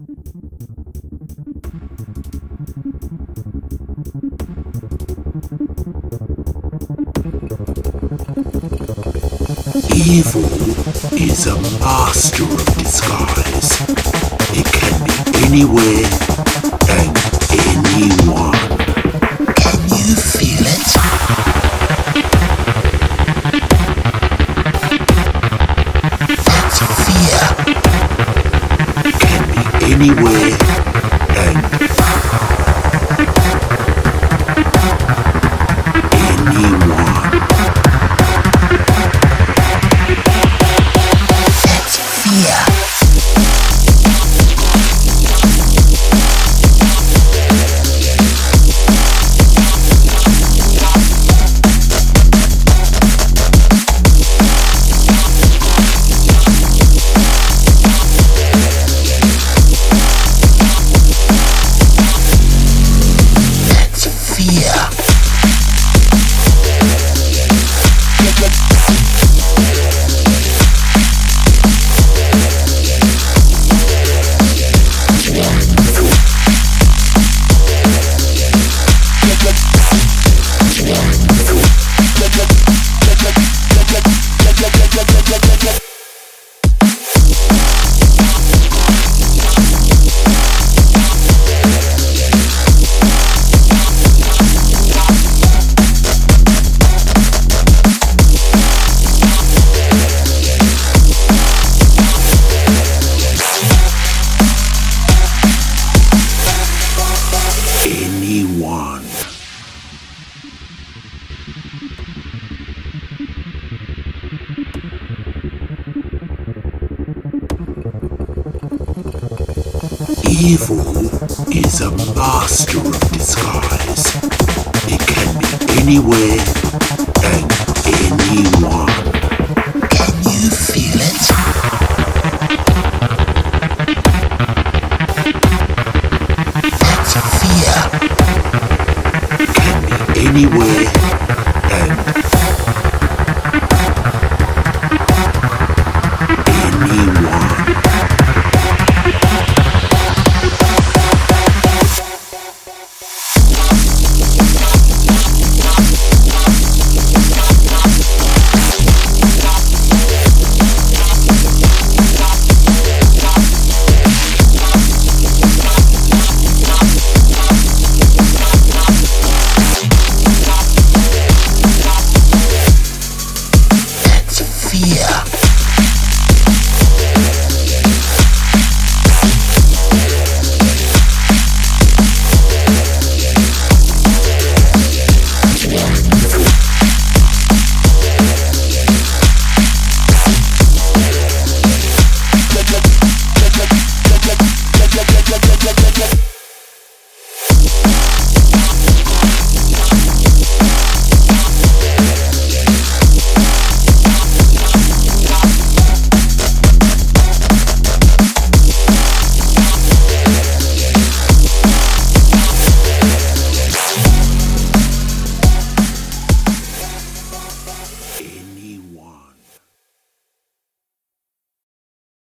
Evil is a master of disguise. It can be anywhere and anyone. Anywhere Evil is a master of disguise. It can be anywhere and anyone. Can you feel it? That's fear. Can be anywhere Yeah.